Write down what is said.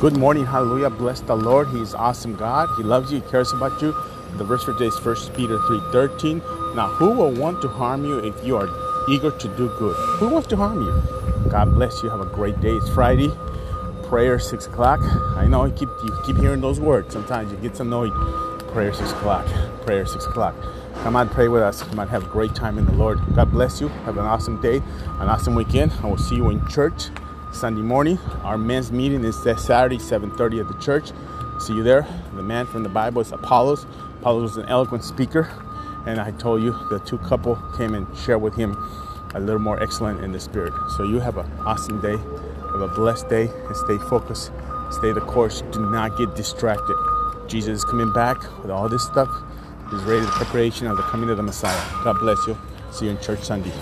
Good morning, hallelujah. Bless the Lord. He is awesome God. He loves you, he cares about you. The verse for today is 1 Peter 3:13. Now, who will want to harm you if you are eager to do good? Who wants to harm you? God bless you. Have a great day. It's Friday. Prayer six o'clock. I know you keep you keep hearing those words. Sometimes you get annoyed. Prayer six o'clock. Prayer six o'clock. Come on, pray with us. Come on, have a great time in the Lord. God bless you. Have an awesome day, an awesome weekend. I will see you in church Sunday morning. Our men's meeting is this Saturday, 7:30 at the church. See you there. The man from the Bible is Apollos. Apollos was an eloquent speaker, and I told you the two couple came and shared with him a little more excellent in the spirit. So you have an awesome day, have a blessed day, and stay focused, stay the course. Do not get distracted. Jesus is coming back with all this stuff. He's ready the preparation of the coming of the Messiah. God bless you. See you in church Sunday.